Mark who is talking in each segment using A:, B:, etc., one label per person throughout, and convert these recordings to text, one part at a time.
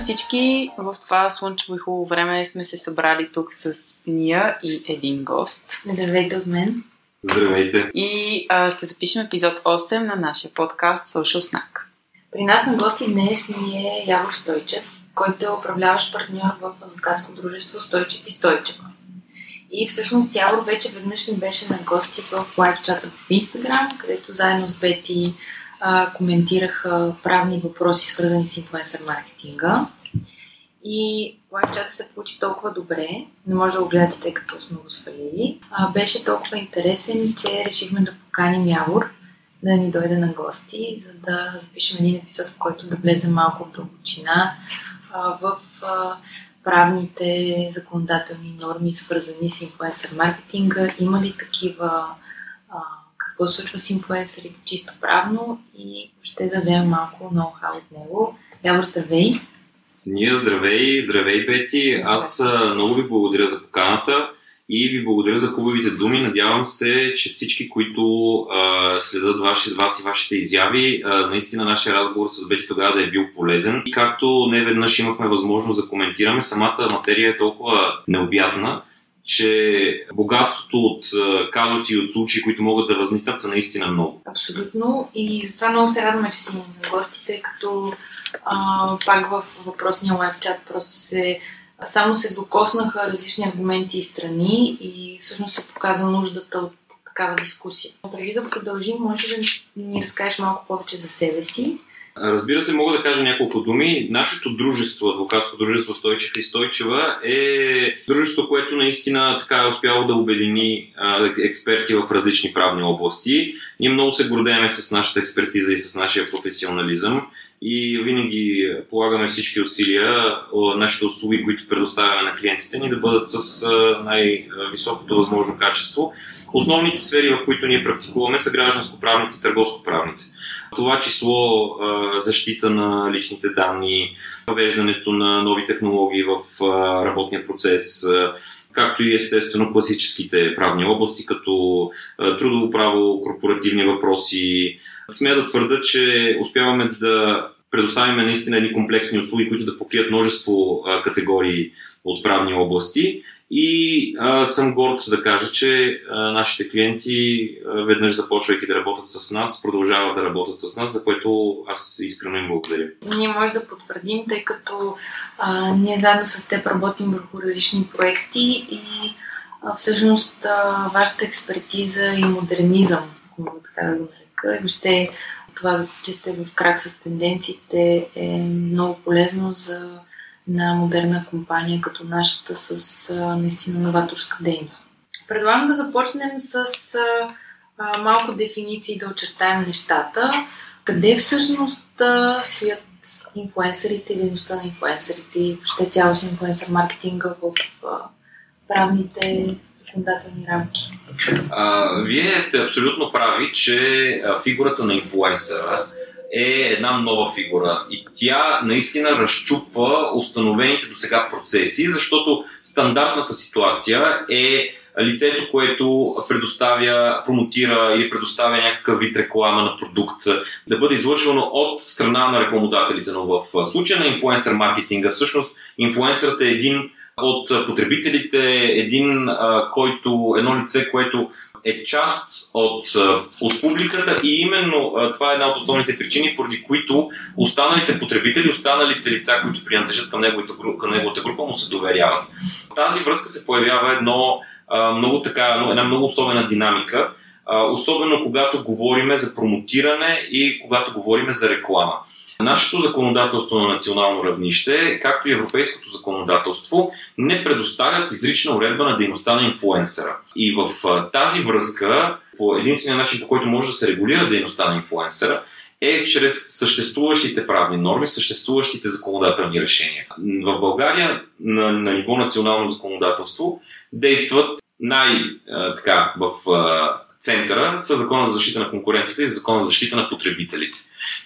A: Всички! В това слънчево и хубаво време сме се събрали тук с Ния и един гост.
B: Здравейте от мен.
C: Здравейте!
A: И а, ще запишем епизод 8 на нашия подкаст Social Snack.
B: При нас на гости днес ни е Явор Стойчев, който е управляващ партньор в адвокатско дружество Стойчев и Стойчева. И всъщност Явор вече веднъж ни беше на гости в лайв чата в Instagram, където заедно с Бети а, коментираха правни въпроси, свързани с инфлуенсър маркетинга. И лайв чата се получи толкова добре, не може да го гледате, тъй като сме го свалили. А, беше толкова интересен, че решихме да поканим Явор да ни дойде на гости, за да запишем един епизод, в който да влезем малко в дълбочина в а, правните законодателни норми, свързани с инфлуенсър маркетинга. Има ли такива какво се случва с инфлуенсърите чисто правно и ще да вземем малко ноу-хау от него. Явор, здравей!
C: Ние здравей, здравей Пети. Аз много ви благодаря за поканата и ви благодаря за хубавите думи. Надявам се, че всички, които а, следят ваши, вас и вашите изяви, а, наистина нашия разговор с Бети тогава да е бил полезен. И както не веднъж имахме възможност да коментираме, самата материя е толкова необятна, че богатството от казуси и от случаи, които могат да възникнат, са наистина много.
B: Абсолютно. И затова много се радваме, че си на гостите, като а, пак в въпросния лайв чат просто се само се докоснаха различни аргументи и страни и всъщност се показа нуждата от такава дискусия. Преди да продължим, може да ни разкажеш малко повече за себе си.
C: Разбира се, мога да кажа няколко думи. Нашето дружество, адвокатско дружество Стойчев и Стойчева е дружество, което наистина така е успяло да обедини експерти в различни правни области. Ние много се гордеем с нашата експертиза и с нашия професионализъм и винаги полагаме всички усилия нашите услуги, които предоставяме на клиентите ни да бъдат с най-високото възможно качество. Основните сфери, в които ние практикуваме са гражданско-правните и търговско-правните. Това число защита на личните данни, въвеждането на нови технологии в работния процес, както и естествено класическите правни области, като трудово право, корпоративни въпроси. Смея да твърда, че успяваме да предоставим наистина едни комплексни услуги, които да покрият множество категории от правни области и а, съм горд да кажа, че а, нашите клиенти, а, веднъж започвайки да работят с нас, продължават да работят с нас, за което аз искрено им благодаря.
B: Ние може да потвърдим, тъй като а, ние заедно с теб работим върху различни проекти и а, всъщност а, вашата експертиза и модернизъм, ако така да го нарека, и въобще това, че сте в крак с тенденциите е много полезно за на модерна компания като нашата с наистина новаторска дейност. Предлагам да започнем с малко дефиниции да очертаем нещата. Къде всъщност стоят инфуенсърите, дейността на инфуенсърите и въобще цялостно инфуенсър маркетинга в правните законодателни рамки?
C: А, вие сте абсолютно прави, че фигурата на инфуенсъра е една нова фигура и тя наистина разчупва установените до сега процеси, защото стандартната ситуация е лицето, което предоставя, промотира или предоставя някакъв вид реклама на продукт, да бъде излъчвано от страна на рекламодателите. Но в случая на инфлуенсър маркетинга, всъщност инфлуенсърът е един от потребителите, един, който, едно лице, което е част от, от публиката и именно това е една от основните причини, поради които останалите потребители, останалите лица, които принадлежат към неговата, към неговата група, му се доверяват. В тази връзка се появява едно много така, една много особена динамика, особено когато говориме за промотиране и когато говориме за реклама. Нашето законодателство на национално равнище, както и европейското законодателство, не предоставят изрична уредба на дейността на инфлуенсъра. И в тази връзка, по единствения начин, по който може да се регулира дейността на инфлуенсъра, е чрез съществуващите правни норми, съществуващите законодателни решения. В България на, на ниво национално законодателство действат най-така в центъра са Закона за защита на конкуренцията и Закона за защита на потребителите.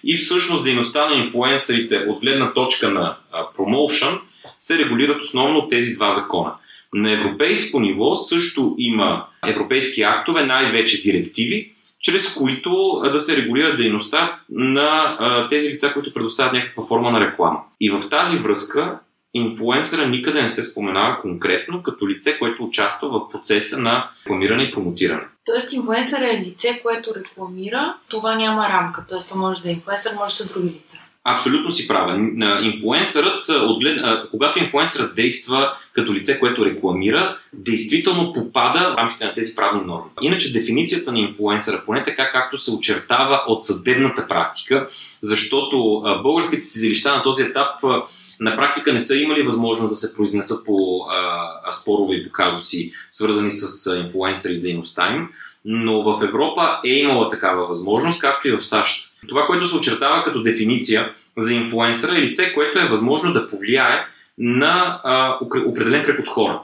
C: И всъщност дейността на инфлуенсърите от гледна точка на промоушен се регулират основно от тези два закона. На европейско ниво също има европейски актове, най-вече директиви, чрез които да се регулира дейността на тези лица, които предоставят някаква форма на реклама. И в тази връзка инфлуенсъра никъде не се споменава конкретно като лице, което участва в процеса на рекламиране и промотиране.
B: Тоест инфлуенсър е лице, което рекламира, това няма рамка. Тоест то може да е инфлуенсър, може да са други лица.
C: Абсолютно си права. Инфлуенсърът, когато инфлуенсърът действа като лице, което рекламира, действително попада в рамките на тези правни норми. Иначе дефиницията на инфлуенсъра, поне така както се очертава от съдебната практика, защото българските съдилища на този етап на практика не са имали възможност да се произнесат по а, спорове и по казуси, свързани с инфлуенсъри и дейността им, но в Европа е имала такава възможност, както и в САЩ. Това, което се очертава като дефиниция за инфлуенсъра е лице, което е възможно да повлияе на а, определен кръг от хора.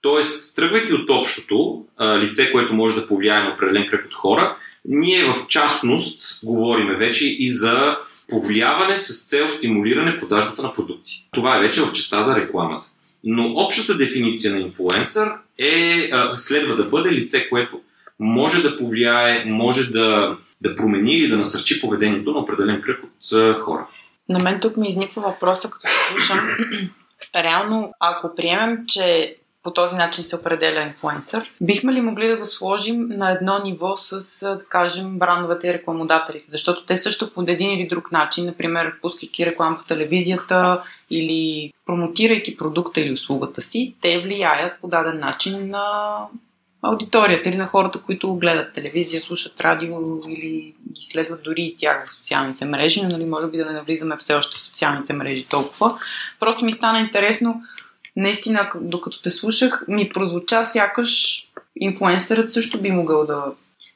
C: Тоест, тръгвайки от общото, а, лице, което може да повлияе на определен кръг от хора, ние в частност говориме вече и за повлияване с цел стимулиране продажбата на продукти. Това е вече в частта за рекламата. Но общата дефиниция на инфлуенсър е, следва да бъде лице, което може да повлияе, може да, да промени или да насърчи поведението на определен кръг от хора.
A: На мен тук ми изниква въпроса, като слушам. Реално, ако приемем, че по този начин се определя инфлуенсър. Бихме ли могли да го сложим на едно ниво с, да кажем, брандовете и рекламодателите? Защото те също по един или друг начин, например, пускайки реклама по телевизията или промотирайки продукта или услугата си, те влияят по даден начин на аудиторията или на хората, които гледат телевизия, слушат радио или ги следват дори и тях в социалните мрежи, но нали, може би да не навлизаме все още в социалните мрежи толкова. Просто ми стана интересно наистина, докато те слушах, ми прозвуча сякаш инфлуенсърът също би могъл да...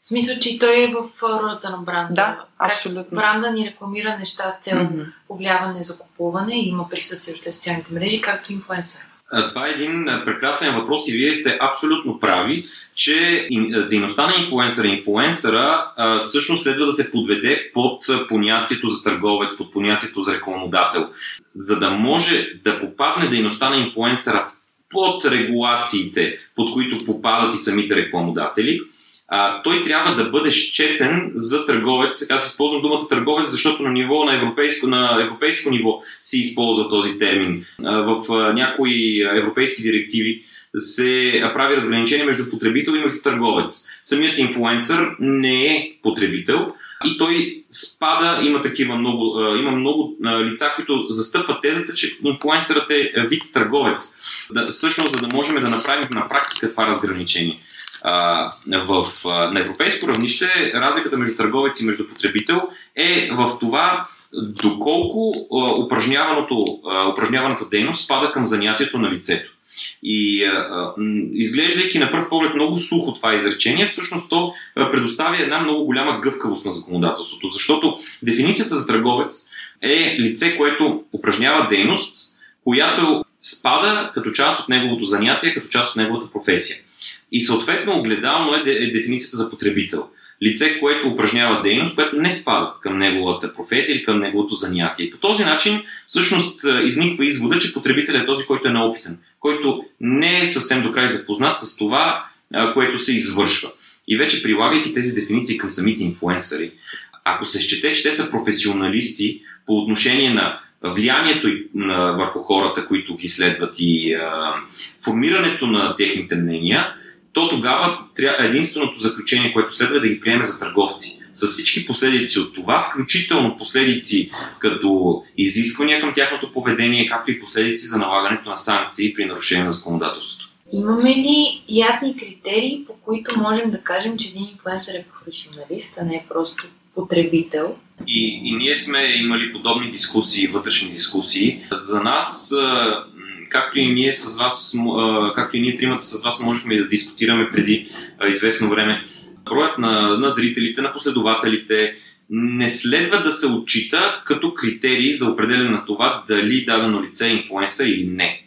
B: В смисъл, че той е в ролята на бранда.
A: Да, абсолютно.
B: Бранда ни рекламира неща с цел mm-hmm. повлияване, закупуване и има присъствие в социалните мрежи, както инфлуенсър.
C: Това е един прекрасен въпрос и вие сте абсолютно прави, че дейността на инфлуенсъра, инфлуенсъра всъщност следва да се подведе под понятието за търговец, под понятието за рекламодател. За да може да попадне дейността на инфлуенсъра под регулациите, под които попадат и самите рекламодатели, а, той трябва да бъде счетен за търговец. Аз използвам думата търговец, защото на ниво на европейско, на европейско ниво се използва този термин. А, в а, някои европейски директиви се прави разграничение между потребител и между търговец. Самият инфлуенсър не е потребител, и той спада, има такива много, има много лица, които застъпват тезата, че инфлуенсърът е вид търговец. Да, всъщност, за да можем да направим на практика това разграничение в, на европейско равнище разликата между търговец и между потребител е в това доколко упражняваното, упражняваната дейност спада към занятието на лицето. И а, изглеждайки на пръв поглед много сухо това изречение, всъщност то предоставя една много голяма гъвкавост на законодателството, защото дефиницията за търговец е лице, което упражнява дейност, която спада като част от неговото занятие, като част от неговата професия. И съответно огледално е, е дефиницията за потребител. Лице, което упражнява дейност, което не спада към неговата професия или към неговото занятие. И по този начин всъщност е, изниква извода, че потребителят е този, който е неопитен, който не е съвсем до край запознат с това, е, което се извършва. И вече прилагайки тези дефиниции към самите инфлуенсъри, ако се счете, че те са професионалисти по отношение на влиянието върху хората, които ги следват и а, формирането на техните мнения, то тогава единственото заключение, което следва е да ги приеме за търговци. С всички последици от това, включително последици като изисквания към тяхното поведение, както и последици за налагането на санкции при нарушение на законодателството.
B: Имаме ли ясни критерии, по които можем да кажем, че един инфлуенсър е професионалист, а не е просто потребител?
C: И, и ние сме имали подобни дискусии, вътрешни дискусии. За нас както и ние с вас, както и ние тримата с вас можехме да дискутираме преди известно време, броят на, на зрителите, на последователите не следва да се отчита като критерий за определене на това дали дадено лице е инфлуенсър или не.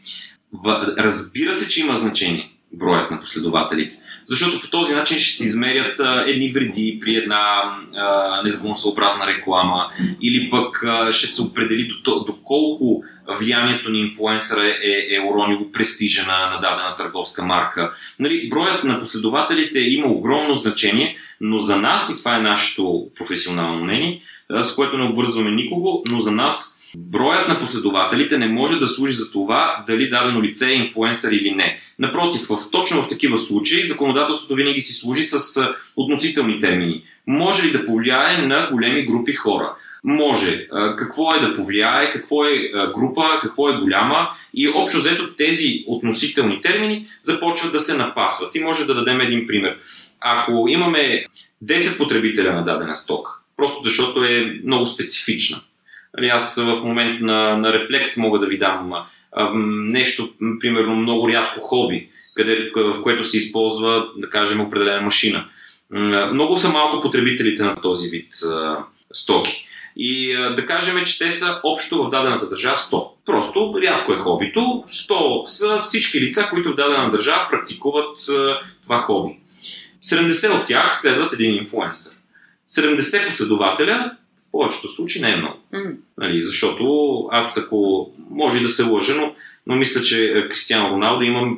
C: Разбира се, че има значение броят на последователите. Защото по този начин ще се измерят а, едни вреди при една а, незаконосъобразна реклама или пък а, ще се определи до, доколко влиянието на инфлуенсъра е, е уронило престижа на, на дадена търговска марка. Нали, броят на последователите има огромно значение, но за нас, и това е нашето професионално мнение, с което не обвързваме никого, но за нас Броят на последователите не може да служи за това дали дадено лице е инфлуенсър или не. Напротив, в, точно в такива случаи законодателството винаги си служи с относителни термини. Може ли да повлияе на големи групи хора? Може. Какво е да повлияе, какво е група, какво е голяма и общо взето тези относителни термини започват да се напасват. И може да дадем един пример. Ако имаме 10 потребителя на дадена стока, просто защото е много специфична, Нали, аз в момент на, на рефлекс мога да ви дам а, нещо, примерно много рядко хоби, къде, в което се използва, да кажем, определена машина. Много са малко потребителите на този вид а, стоки. И а, да кажем, че те са общо в дадената държава 100. Просто рядко е хобито. 100 са всички лица, които в дадена държава практикуват а, това хоби. 70 от тях следват един инфлуенсър. 70 последователя в повечето случаи не е много. Mm. Нали, защото аз ако може да се лъжа, но, но мисля, че е, Кристиано Роналдо има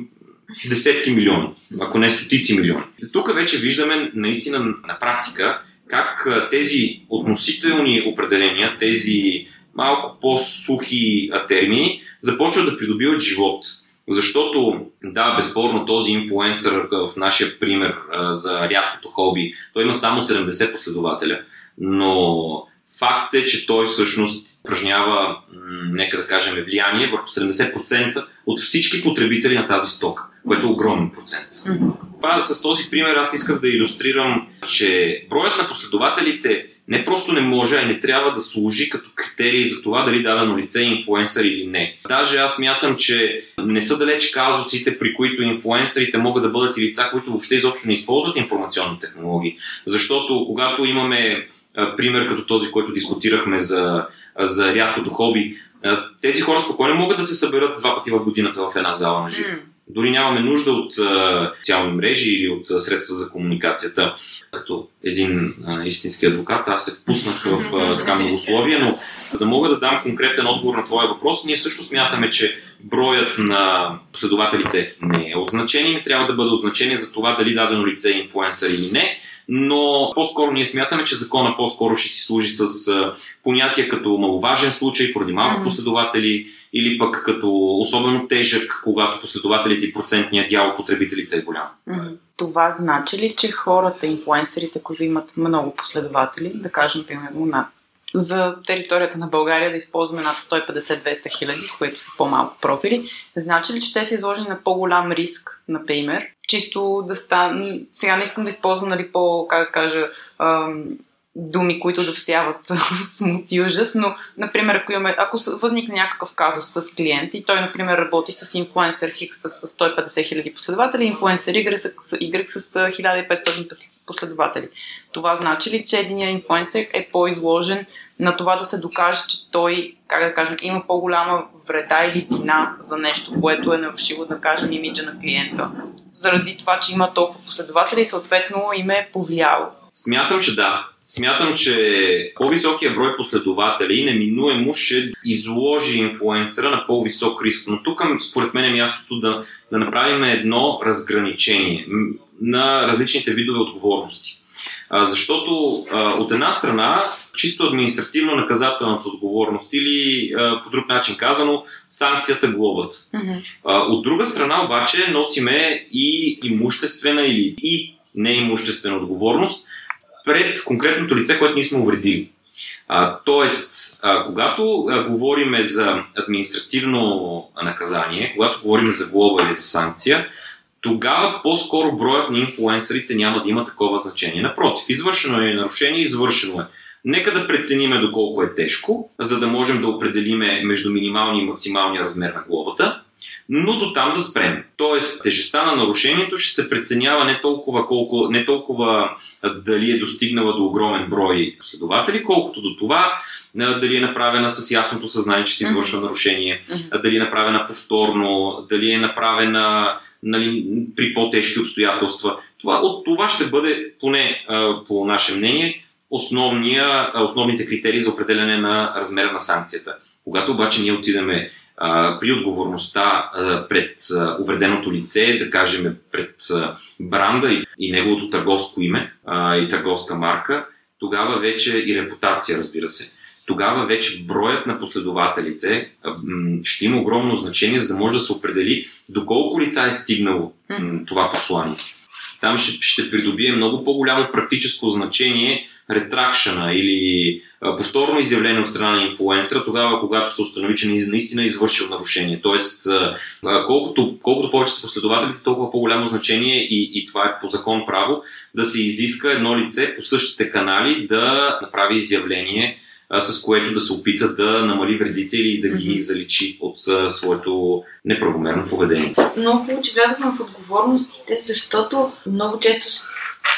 C: десетки милиони, ако не стотици милиони. Тук вече виждаме наистина на практика как тези относителни определения, тези малко по-сухи термини започват да придобиват живот. Защото, да, безспорно този инфлуенсър в нашия пример за рядкото хоби, той има само 70 последователя, но Факт е, че той всъщност упражнява, нека да кажем, влияние върху 70% от всички потребители на тази стока, което е огромен процент. Това, с този пример аз исках да иллюстрирам, че броят на последователите не просто не може, а не трябва да служи като критерий за това дали дадено лице е инфлуенсър или не. Даже аз мятам, че не са далеч казусите, при които инфлуенсърите могат да бъдат и лица, които въобще изобщо не използват информационни технологии. Защото когато имаме пример като този, който дискутирахме за, за рядкото хоби, тези хора спокойно могат да се съберат два пъти в годината в една зала на живо. Mm. Дори нямаме нужда от социални мрежи или от средства за комуникацията. Като един а, истински адвокат, аз се впуснах в а, така многословие, но за да мога да дам конкретен отговор на твоя въпрос, ние също смятаме, че броят на последователите не е от значение, не трябва да бъде от значение за това дали дадено лице е инфлуенсър или не но по-скоро ние смятаме, че закона по-скоро ще си служи с понятия като маловажен случай, поради малко mm-hmm. последователи, или пък като особено тежък, когато последователите и процентният дял от потребителите е голям.
A: Mm-hmm. Това значи ли, че хората, инфлуенсерите, които имат много последователи, да кажем, примерно, над за територията на България да използваме над 150-200 хиляди, които са по-малко профили, значи ли, че те са изложени на по-голям риск, например, чисто да стане... Сега не искам да използвам, нали, по, как да кажа, ам, думи, които да всяват смут и ужас, но, например, ако, имаме, ако възникне някакъв казус с клиент и той, например, работи с инфлуенсър Хикс с 150 хиляди последователи, инфлуенсър Y с, Y с 1500 последователи. Това значи ли, че един инфлуенсър е по-изложен на това да се докаже, че той, как да кажем, има по-голяма вреда или вина за нещо, което е нарушило, да кажем, имиджа на клиента. Заради това, че има толкова последователи и съответно им е повлияло.
C: Смятам, че да. Смятам, че по-високия брой последователи неминуемо ще изложи инфлуенсъра на по-висок риск. Но тук, според мен, е мястото да, да направим едно разграничение на различните видове отговорности. А, защото а, от една страна, чисто административно-наказателната отговорност или а, по друг начин казано, санкцията. Mm-hmm. А, от друга страна обаче носиме и имуществена или и неимуществена отговорност пред конкретното лице, което ние сме увредили. А, тоест, а, когато а, говориме за административно наказание, когато говорим за глоба или за санкция, тогава по-скоро броят на инфлуенсърите няма да има такова значение. Напротив, извършено е нарушение, извършено е. Нека да прецениме доколко е тежко, за да можем да определиме между минималния и максималния размер на глобата, но до там да спрем. Тоест, тежестта на нарушението ще се преценява не толкова, колко, не толкова дали е достигнала до огромен брой последователи, колкото до това дали е направена с ясното съзнание, че се извършва нарушение, дали е направена повторно, дали е направена нали, при по-тежки обстоятелства. Това, от това ще бъде, поне по наше мнение, основния, основните критерии за определяне на размера на санкцията. Когато обаче ние отидеме при отговорността пред увреденото лице, да кажем пред бранда и, неговото търговско име и търговска марка, тогава вече и репутация, разбира се. Тогава вече броят на последователите ще има огромно значение, за да може да се определи доколко лица е стигнало това послание. Там ще, ще придобие много по-голямо практическо значение ретракшена или а, повторно изявление от страна на инфлуенсъра, тогава когато се установи, че наистина е извършил нарушение. Тоест, а, колкото, колкото повече са последователите, толкова по-голямо значение и, и това е по закон право, да се изиска едно лице по същите канали да направи изявление с което да се опита да намали вредите или да ги mm-hmm. заличи от а, своето неправомерно поведение.
B: Много хубаво, че влязохме в отговорностите, защото много често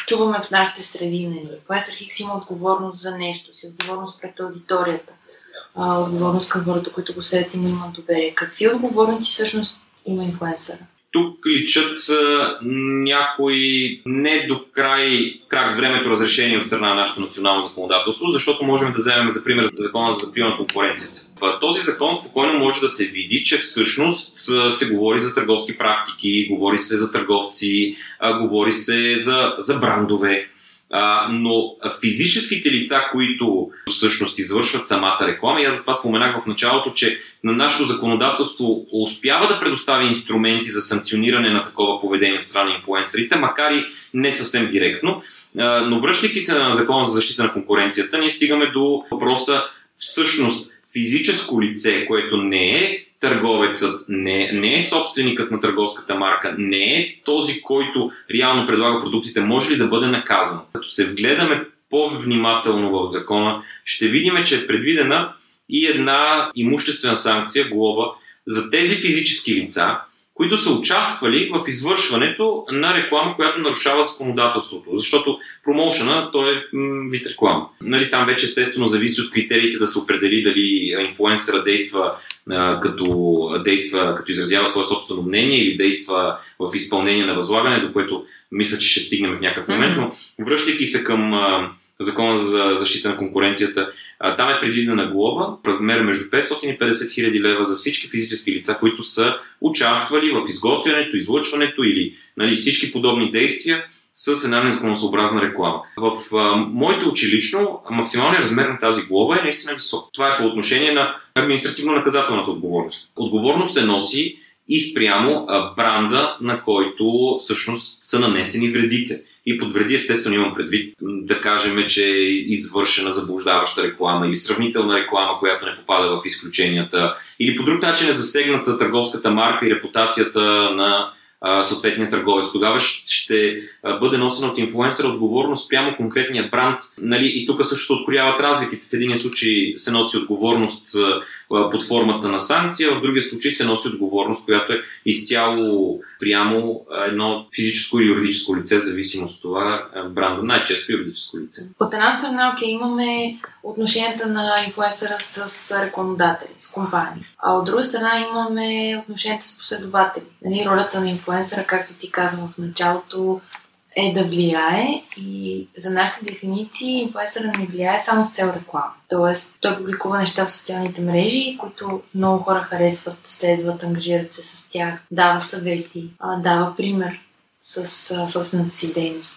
B: чуваме в нашите среди. Нали. Професор Хикс има отговорност за нещо си, отговорност пред аудиторията, отговорност към хората, които го следят и му имат доверие. Какви отговорности всъщност има инфлуенсъра?
C: Тук личат някои не до край крак с времето разрешение от страна на нашето национално законодателство, защото можем да вземем за пример закона за закрила на конкуренцията. В този закон спокойно може да се види, че всъщност се говори за търговски практики, говори се за търговци, говори се за, за брандове. А, но физическите лица, които всъщност извършват самата реклама, и аз затова споменах в началото, че на нашето законодателство успява да предостави инструменти за санкциониране на такова поведение от страна на инфлуенсърите, макар и не съвсем директно. А, но връщайки се на закона за защита на конкуренцията, ние стигаме до въпроса всъщност физическо лице, което не е търговецът, не, не е собственикът на търговската марка, не е този, който реално предлага продуктите, може ли да бъде наказан? Като се вгледаме по-внимателно в закона, ще видим, че е предвидена и една имуществена санкция, глоба, за тези физически лица, които са участвали в извършването на реклама, която нарушава законодателството. Защото промоушена, то е м- вид реклама. Нали, там вече естествено зависи от критериите да се определи дали инфлуенсъра действа а, като, действа, като изразява свое собствено мнение или действа в изпълнение на възлагане, до което мисля, че ще стигнем в някакъв момент. Но връщайки се към а, закона за защита на конкуренцията, там е предвидена глоба в размер между 550 и 50 хиляди лева за всички физически лица, които са участвали в изготвянето, излъчването или нали, всички подобни действия с една незаконосъобразна реклама. В а, моето училищно максималният размер на тази глоба е наистина висок. Това е по отношение на административно-наказателната отговорност. Отговорност се носи и спрямо а, бранда, на който всъщност са нанесени вредите. И под вреди естествено имам предвид да кажем, че е извършена заблуждаваща реклама или сравнителна реклама, която не попада в изключенията, или по друг начин е засегната търговската марка и репутацията на съответния търговец. Тогава ще бъде носена от инфлуенсъра отговорност прямо конкретния бранд. Нали, и тук също се открояват разликите. В един случай се носи отговорност под формата на санкция, в другия случай се носи отговорност, която е изцяло прямо едно физическо или юридическо лице, в зависимост от това бранда, най-често юридическо лице.
B: От една страна, окей, имаме отношенията на инфлуенсъра с рекламодатели, с компании. А от друга страна имаме отношенията с последователи. Нали, ролята на инфлуенсъра, както ти казвам в началото, е да влияе и за нашите дефиниции инфлуенсъра не влияе само с цел реклама. Тоест, той публикува неща в социалните мрежи, които много хора харесват, следват, ангажират се с тях, дава съвети, дава пример с собствената си дейност.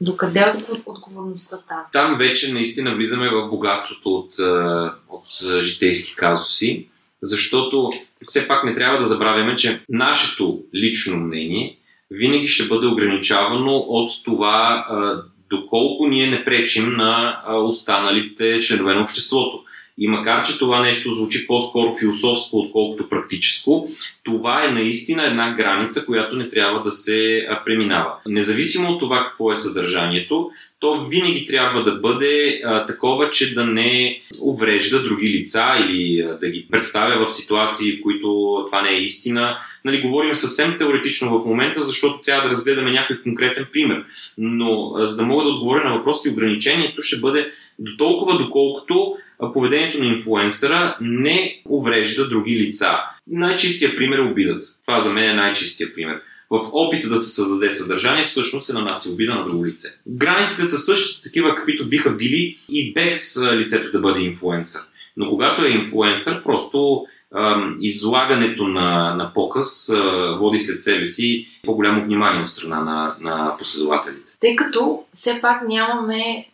B: Докъде е отговорността там?
C: Там вече наистина влизаме в богатството от, от житейски казуси, защото все пак не трябва да забравяме, че нашето лично мнение винаги ще бъде ограничавано от това доколко ние не пречим на останалите членове на обществото. И макар, че това нещо звучи по-скоро философско, отколкото практическо, това е наистина една граница, която не трябва да се преминава. Независимо от това какво е съдържанието, то винаги трябва да бъде а, такова, че да не уврежда други лица или а, да ги представя в ситуации, в които това не е истина. Нали, говорим съвсем теоретично в момента, защото трябва да разгледаме някой конкретен пример. Но а, за да мога да отговоря на въпросите, ограничението ще бъде до толкова, доколкото поведението на инфлуенсъра не уврежда други лица. Най-чистия пример е обидът. Това за мен е най-чистия пример. В опита да се създаде съдържание, всъщност се нанася обида на друго лице. Границите са същите такива, каквито биха били и без лицето да бъде инфлуенсър. Но когато е инфлуенсър, просто излагането на, на показ води след себе си по-голямо внимание от страна на, на последователите.
B: Тъй като все пак нямаме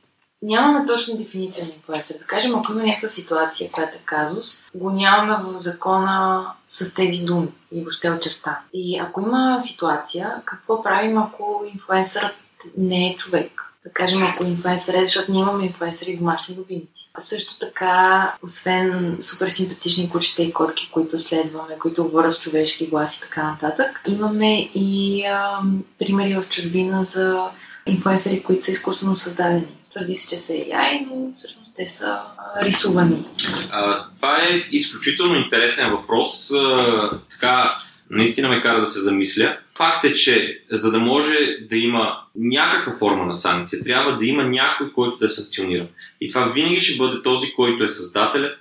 B: Нямаме точна дефиниция на инфлуенсър. Да кажем, ако има някаква ситуация, която е казус, го нямаме в закона с тези думи и въобще очерта. И ако има ситуация, какво правим, ако инфлуенсърът не е човек? да кажем, ако инфлуенсър е, защото ние имаме инфлуенсъри домашни любимци. А също така, освен супер симпатични кучета и котки, които следваме, които говорят с човешки глас и така нататък, имаме и а, примери в чужбина за инфлуенсъри, които са изкуствено създадени. Твърди се, че са AI, но всъщност те са а, рисувани.
C: А, това е изключително интересен въпрос. А, така, наистина ме кара да се замисля. Факт е, че за да може да има някаква форма на санкция, трябва да има някой, който да е санкционира. И това винаги ще бъде този, който е създателят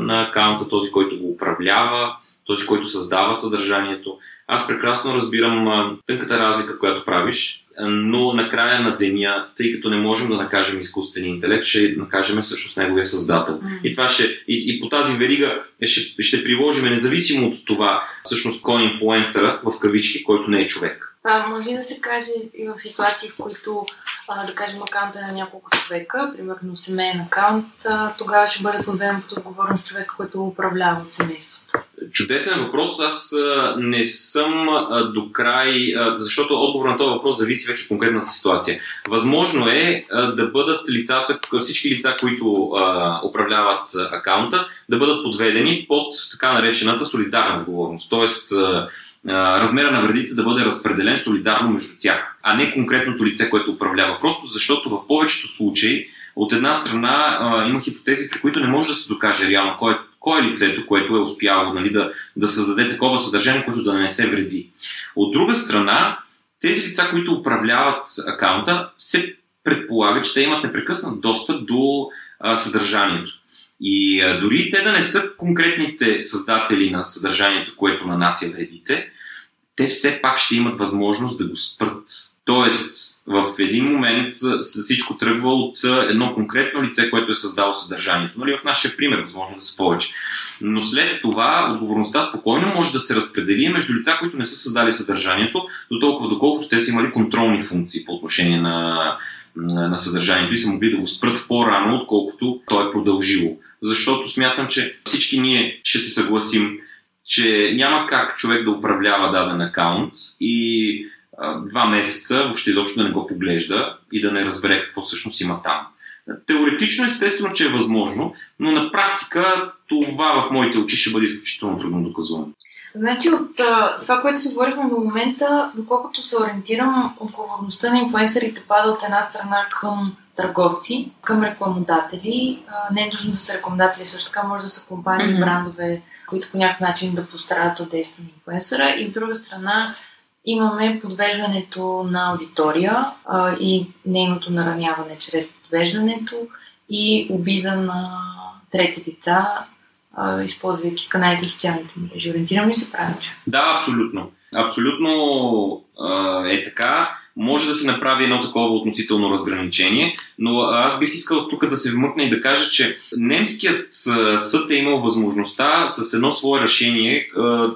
C: на акаунта, този, който го управлява, този, който създава съдържанието. Аз прекрасно разбирам тънката разлика, която правиш но накрая на деня, тъй като не можем да накажем изкуствения интелект, ще накажем всъщност неговия създател. Mm. И, това ще, и, и по тази верига ще, ще приложим, независимо от това, всъщност кой е инфлуенсъра, в кавички, който не е човек.
B: А, може ли да се каже и в ситуации, в които, а, да кажем, акаунт е на няколко човека, примерно семейен акаунт, а, тогава ще бъде подведен под отговорност човека, който управлява от семейството?
C: Чудесен въпрос. Аз не съм до край, защото отговор на този въпрос зависи вече от конкретната ситуация. Възможно е да бъдат лицата, всички лица, които управляват акаунта, да бъдат подведени под така наречената солидарна отговорност. Тоест, размера на вредите да бъде разпределен солидарно между тях, а не конкретното лице, което управлява. Просто защото в повечето случаи от една страна а, има хипотези, при които не може да се докаже реално кой, кой е лицето, което е успяло нали, да, да създаде такова съдържание, което да не се вреди. От друга страна, тези лица, които управляват акаунта, се предполага, че те имат непрекъснат достъп до а, съдържанието. И а, дори те да не са конкретните създатели на съдържанието, което нанася вредите, те все пак ще имат възможност да го спрат. Тоест, в един момент всичко тръгва от едно конкретно лице, което е създало съдържанието. Нали, в нашия пример, възможно да са повече. Но след това отговорността спокойно може да се разпредели между лица, които не са създали съдържанието, до толкова доколкото те са имали контролни функции по отношение на, на съдържанието и са могли да го спрат по-рано, отколкото то е продължило. Защото смятам, че всички ние ще се съгласим, че няма как човек да управлява даден акаунт и два месеца въобще изобщо да не го поглежда и да не разбере какво всъщност има там. Теоретично, естествено, че е възможно, но на практика това в моите очи ще бъде изключително трудно доказуемо.
B: Значи от това, което си говорихме до момента, доколкото се ориентирам, отговорността на инфлуенсърите пада от една страна към търговци, към рекламодатели. Не е нужно да са рекламодатели, също така може да са компании, mm-hmm. брандове, които по някакъв начин да пострадат от действие на инфлуенсъра. И от друга страна имаме подвеждането на аудитория а, и нейното нараняване чрез подвеждането и обида на трети лица, а, използвайки каналите в социалните мрежи. Ориентирам ли се правилно?
C: Да, абсолютно. Абсолютно а, е така може да се направи едно такова относително разграничение, но аз бих искал тук да се вмъкна и да кажа, че немският съд е имал възможността с едно свое решение,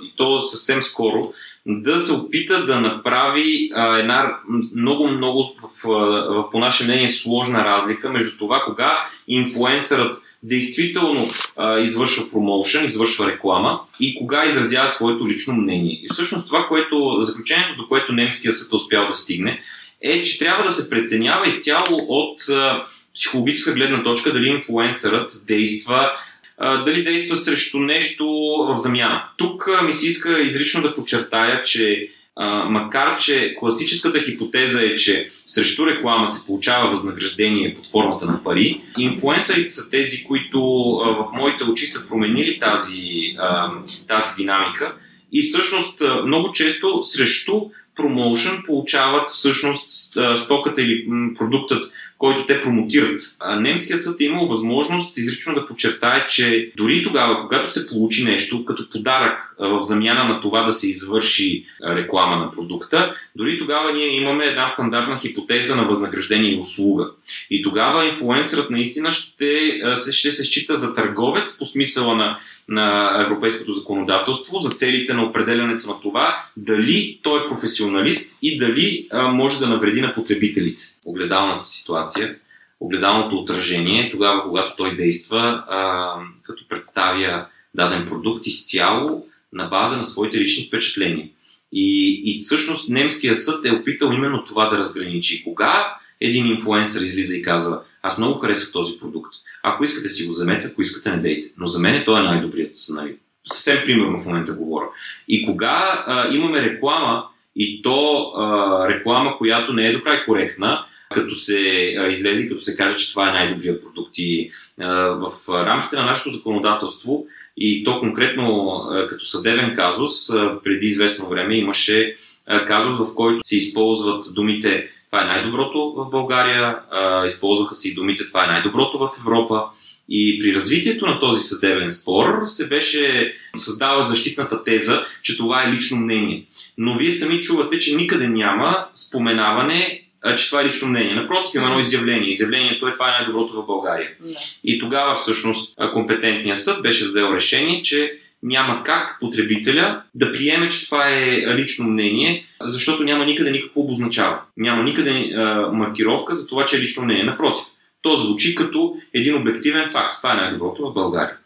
C: и то съвсем скоро, да се опита да направи една много-много, в, в, по наше мнение, сложна разлика между това, кога инфлуенсърът действително а, извършва промоушен, извършва реклама и кога изразява своето лично мнение. И всъщност това, което, заключението, до което немския съд е успял да стигне, е, че трябва да се преценява изцяло от а, психологическа гледна точка дали инфлуенсърът действа а, дали действа срещу нещо в замяна. Тук ми се иска изрично да подчертая, че а, макар че класическата хипотеза е, че срещу реклама се получава възнаграждение под формата на пари, инфлуенсърите са тези, които а, в моите очи са променили тази, а, тази динамика и всъщност много често срещу промоушен получават всъщност стоката или продуктът, който те промотират. Немският съд е имал възможност изрично да подчертае, че дори тогава, когато се получи нещо като подарък в замяна на това да се извърши реклама на продукта, дори тогава ние имаме една стандартна хипотеза на възнаграждение и услуга. И тогава инфлуенсърът наистина ще, ще се счита за търговец по смисъла на на европейското законодателство за целите на определянето на това дали той е професионалист и дали а, може да навреди на потребителите. Огледалната ситуация, огледалното отражение, тогава когато той действа, а, като представя даден продукт изцяло на база на своите лични впечатления. И, и всъщност немския съд е опитал именно това да разграничи. Кога един инфлуенсър излиза и казва, аз много харесах този продукт. Ако искате си го вземете, ако искате не дейте. Но за мен той е най-добрият. Нали? Съвсем примерно в момента говоря. И кога а, имаме реклама, и то а, реклама, която не е добра и коректна, като се а, излезе като се каже, че това е най-добрият продукт. И а, в рамките на нашето законодателство, и то конкретно а, като съдебен казус, а, преди известно време имаше а, казус, в който се използват думите това е най-доброто в България, а, използваха се и думите това е най-доброто в Европа. И при развитието на този съдебен спор се беше създава защитната теза, че това е лично мнение. Но вие сами чувате, че никъде няма споменаване, че това е лично мнение. Напротив, има едно изявление. Изявлението е това е най-доброто в България.
A: Да.
C: И тогава всъщност компетентният съд беше взел решение, че няма как потребителя да приеме, че това е лично мнение, защото няма никъде никакво обозначава. Няма никъде а, маркировка за това, че е лично мнение. Напротив, то звучи като един обективен факт. Това е най-доброто в България.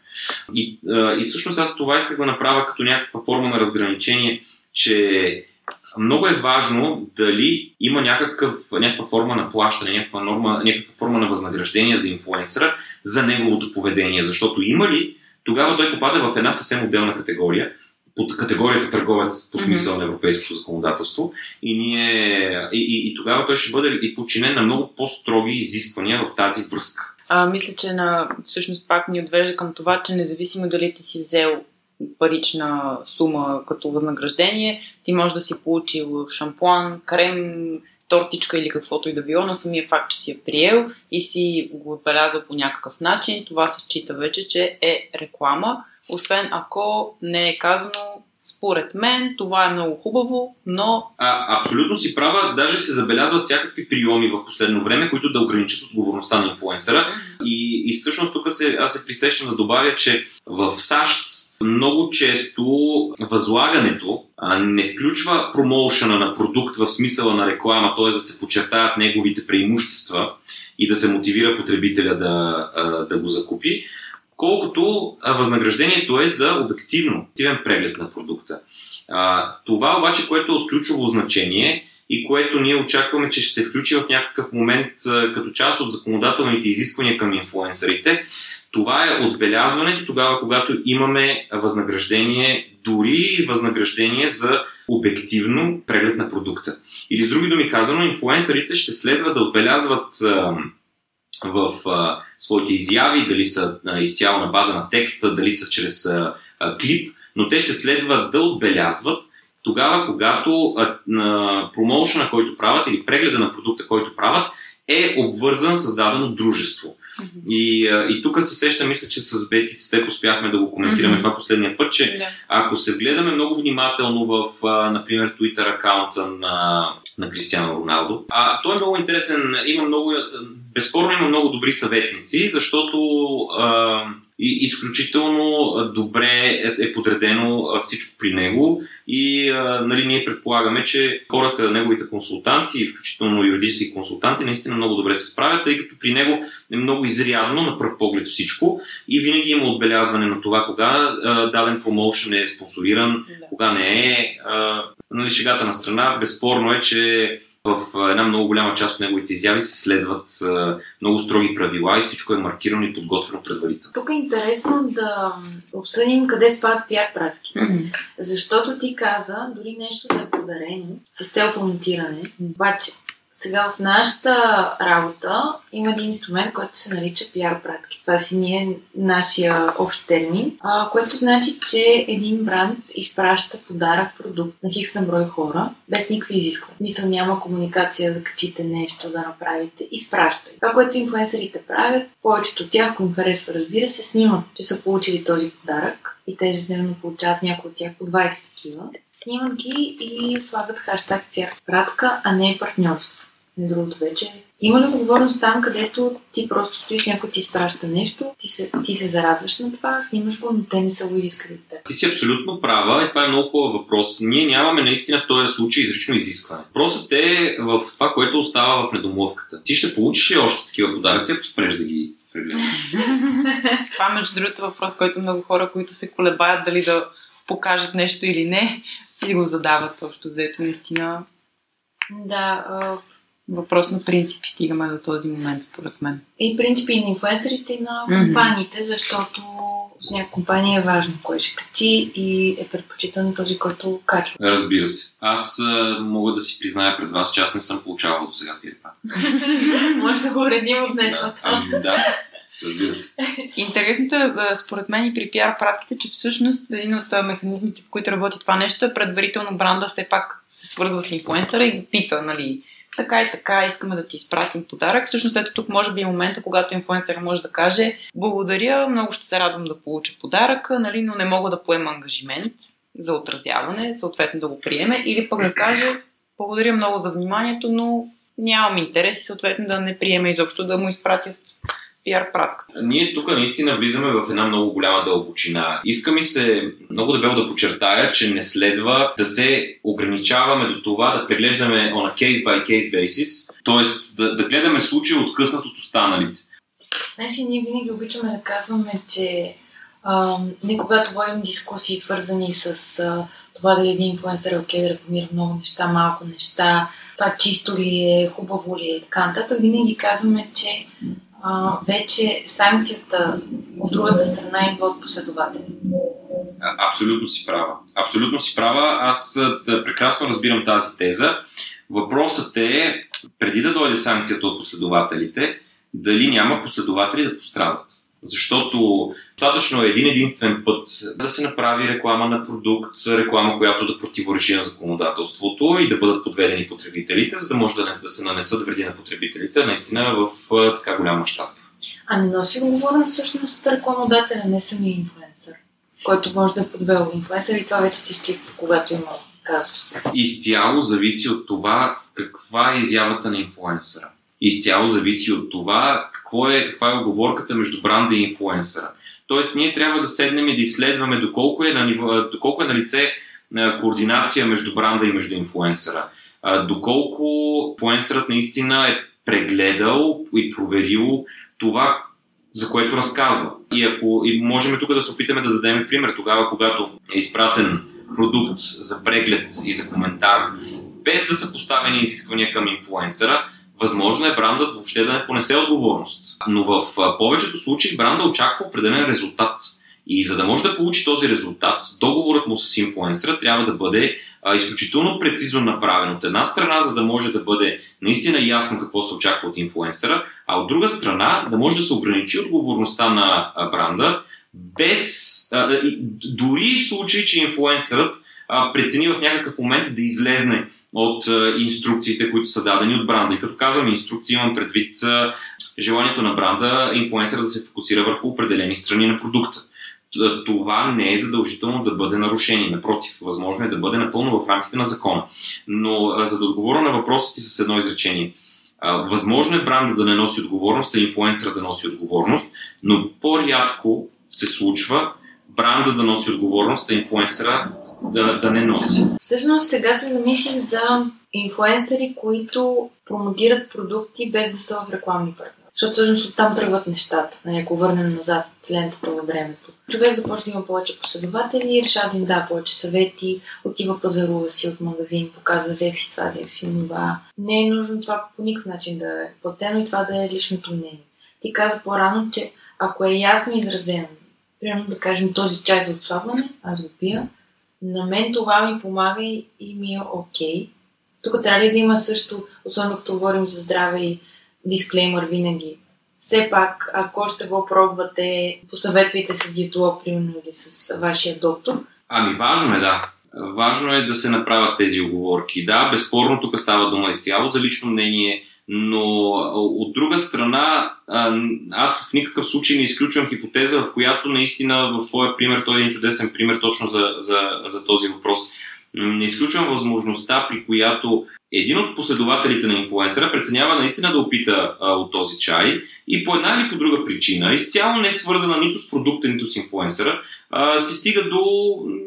C: И, а, и всъщност аз това исках да направя като някаква форма на разграничение, че много е важно дали има някакъв, някаква форма на плащане, някаква, норма, някаква форма на възнаграждение за инфлуенсъра за неговото поведение. Защото има ли тогава той попада в една съвсем отделна категория, под категорията търговец по смисъл mm-hmm. на европейското законодателство и, ние, и, и, и тогава той ще бъде и подчинен на много по-строги изисквания в тази връзка.
A: А, мисля, че на, всъщност пак ни отвежда към това, че независимо дали ти си взел парична сума като възнаграждение, ти можеш да си получил шампуан, крем, тортичка или каквото и да било, но самия факт, че си е приел и си го отбелязал по някакъв начин, това се счита вече, че е реклама, освен ако не е казано според мен това е много хубаво, но...
C: А, абсолютно си права. Даже се забелязват всякакви приеми в последно време, които да ограничат отговорността на инфлуенсъра. И, и всъщност тук се, аз се присещам да добавя, че в САЩ много често възлагането не включва промоушена на продукт в смисъла на реклама, т.е. да се подчертаят неговите преимущества и да се мотивира потребителя да, да го закупи, колкото възнаграждението е за обективно, обективен преглед на продукта. Това обаче, което е от ключово значение и което ние очакваме, че ще се включи в някакъв момент като част от законодателните изисквания към инфлуенсърите, това е отбелязването тогава, когато имаме възнаграждение, дори възнаграждение за обективно преглед на продукта. Или с други думи казано, инфлуенсърите ще следва да отбелязват в своите изяви, дали са изцяло на база на текста, дали са чрез клип, но те ще следва да отбелязват тогава, когато промоушена, който правят или прегледа на продукта, който правят, е обвързан с дадено дружество. И, и тук се сеща, мисля, че с Бети с теб успяхме да го коментираме mm-hmm. това последния път, че yeah. ако се гледаме много внимателно в, например, Twitter акаунта на, на Кристиано Роналдо, а той е много интересен, има много, безспорно има много добри съветници, защото а, и изключително добре е подредено всичко при него и нали, ние предполагаме, че хората, неговите консултанти, включително юридически консултанти, наистина много добре се справят, тъй като при него е много изрядно на пръв поглед всичко и винаги има отбелязване на това кога даден промоушен е спонсориран, да. кога не е. Нали, шегата на страна, безспорно е, че в една много голяма част от неговите изяви се следват много строги правила и всичко е маркирано и подготвено предварително.
B: Тук е интересно да обсъдим къде спадат пиар пратки. Mm-hmm. Защото ти каза, дори нещо да е подарено с цел промотиране, обаче сега в нашата работа има един инструмент, който се нарича PR пратки. Това си ние нашия общ термин, а, което значи, че един бранд изпраща подарък, продукт на хикс на брой хора, без никакви изисквания. Мисъл няма комуникация да качите нещо, да направите. Изпраща. Това, което инфуенсерите правят, повечето от тях, ако им харесва, разбира се, снимат, че са получили този подарък и те ежедневно получават някои от тях по 20 такива. Снимат ги и слагат хаштаг PR пратка, а не партньорство. Между другото вече. Има ли отговорност там, където ти просто стоиш, някой ти изпраща нещо, ти се, ти се зарадваш на това, снимаш го, но те не са го изискали от теб?
C: Ти си абсолютно права и това е много хубав въпрос. Ние нямаме наистина в този случай изрично изискване. Въпросът е в това, което остава в недомовката. Ти ще получиш ли още такива подаръци, ако спреш да ги прегледаш?
A: това, между другото, е въпрос, който много хора, които се колебаят дали да покажат нещо или не, си го задават общо взето. Наистина
B: да,
A: въпрос на принципи стигаме до този момент, според мен.
B: И принципи и на инфуенсърите, и на компаниите, mm-hmm. защото с някаква компания е важно кой ще качи и е предпочитан този, който качва.
C: Разбира се. Аз а, мога да си призная пред вас, че аз не съм получавал до сега пирпа.
B: Може да го уредим от днес
C: да, ами, да. Разбира се.
A: Интересното е, според мен, и при пиар пратките, че всъщност един от механизмите, в които работи това нещо, е предварително бранда все пак се свързва с инфуенсъра и пита, нали, така и така, искаме да ти изпратим подарък. Всъщност ето тук може би е момента, когато инфлуенсър може да каже благодаря, много ще се радвам да получа подаръка, нали, но не мога да поема ангажимент за отразяване, съответно да го приеме, или пък да каже благодаря много за вниманието, но нямам интерес и съответно да не приеме изобщо да му изпратят пиар пратка.
C: Ние тук наистина влизаме в една много голяма дълбочина. Иска ми се много дебело да подчертая, че не следва да се ограничаваме до това да преглеждаме on a case by case basis, т.е. Да, да гледаме случаи откъснат от останалите.
B: Знаеш, ние винаги обичаме да казваме, че а, не когато водим дискусии, свързани с а, това дали един инфлуенсър е окей да рекламира много неща, малко неща, това чисто ли е, хубаво ли е и така нататък, винаги казваме, че а, вече санкцията от другата страна идва от последователи.
C: Абсолютно си права. Абсолютно си права. Аз прекрасно разбирам тази теза. Въпросът е, преди да дойде санкцията от последователите, дали няма последователи да пострадат. Защото достатъчно е един единствен път да се направи реклама на продукт, реклама, която да противоречи на законодателството и да бъдат подведени потребителите, за да може да, не, да се нанесат вреди на потребителите, наистина в така голям мащаб.
B: А не носи отговорност всъщност рекламодателя, не самия инфлуенсър, който може да е подвел инфлуенсър и това вече се изчиства, когато има казус.
C: Изцяло зависи от това каква е изявата на инфлуенсъра изцяло зависи от това какво е, каква е оговорката между бранда и инфлуенсъра. Тоест, ние трябва да седнем и да изследваме доколко е на, доколко е на лице координация между бранда и между инфлуенсъра. Доколко инфлуенсърът наистина е прегледал и проверил това, за което разказва. И ако и можем тук да се опитаме да дадем пример тогава, когато е изпратен продукт за преглед и за коментар, без да са поставени изисквания към инфлуенсъра, възможно е брандът въобще да не понесе отговорност. Но в повечето случаи бранда очаква определен резултат. И за да може да получи този резултат, договорът му с инфлуенсъра трябва да бъде а, изключително прецизно направен. От една страна, за да може да бъде наистина ясно какво се очаква от инфлуенсъра, а от друга страна, да може да се ограничи отговорността на бранда, без, а, дори в случай, че инфлуенсърът прецени в някакъв момент да излезне от а, инструкциите, които са дадени от бранда. И като казвам инструкции, имам предвид а, желанието на бранда инфлуенсъра да се фокусира върху определени страни на продукта. Това не е задължително да бъде нарушение. Напротив, възможно е да бъде напълно в рамките на закона. Но за да отговоря на въпросите с едно изречение. Възможно е бранда да не носи отговорност, а инфлуенсъра да носи отговорност, но по-рядко се случва бранда да носи отговорност, а инфлуенсъра да, да не носи.
B: Всъщност сега се замислих за инфуенсъри, които промотират продукти без да са в рекламни партньори. Защото всъщност оттам тръгват нещата. Нали, ако върнем назад лентата във времето. Човек започва да има повече последователи, решава да им дава повече съвети, отива пазарува си от магазин, показва взех си това, взех си това. Не е нужно това по никакъв начин да е платено и това да е личното мнение. Ти каза по-рано, че ако е ясно изразено, примерно да кажем този чай за отслабване, аз го пия, на мен това ми помага и, и ми е окей. Okay. Тук трябва ли да има също, особено като говорим за здраве и дисклеймър винаги. Все пак, ако ще го пробвате, посъветвайте с диетолог, примерно, или с вашия доктор.
C: Ами, важно е, да. Важно е да се направят тези оговорки. Да, безспорно тук става дума изцяло за лично мнение, но от друга страна, аз в никакъв случай не изключвам хипотеза, в която наистина в твоя пример, той е един чудесен пример точно за, за, за този въпрос. Не изключвам възможността, при която един от последователите на инфлуенсъра преценява наистина да опита а, от този чай и по една или по друга причина, изцяло не е свързана нито с продукта, нито с инфлуенсъра, а, се стига до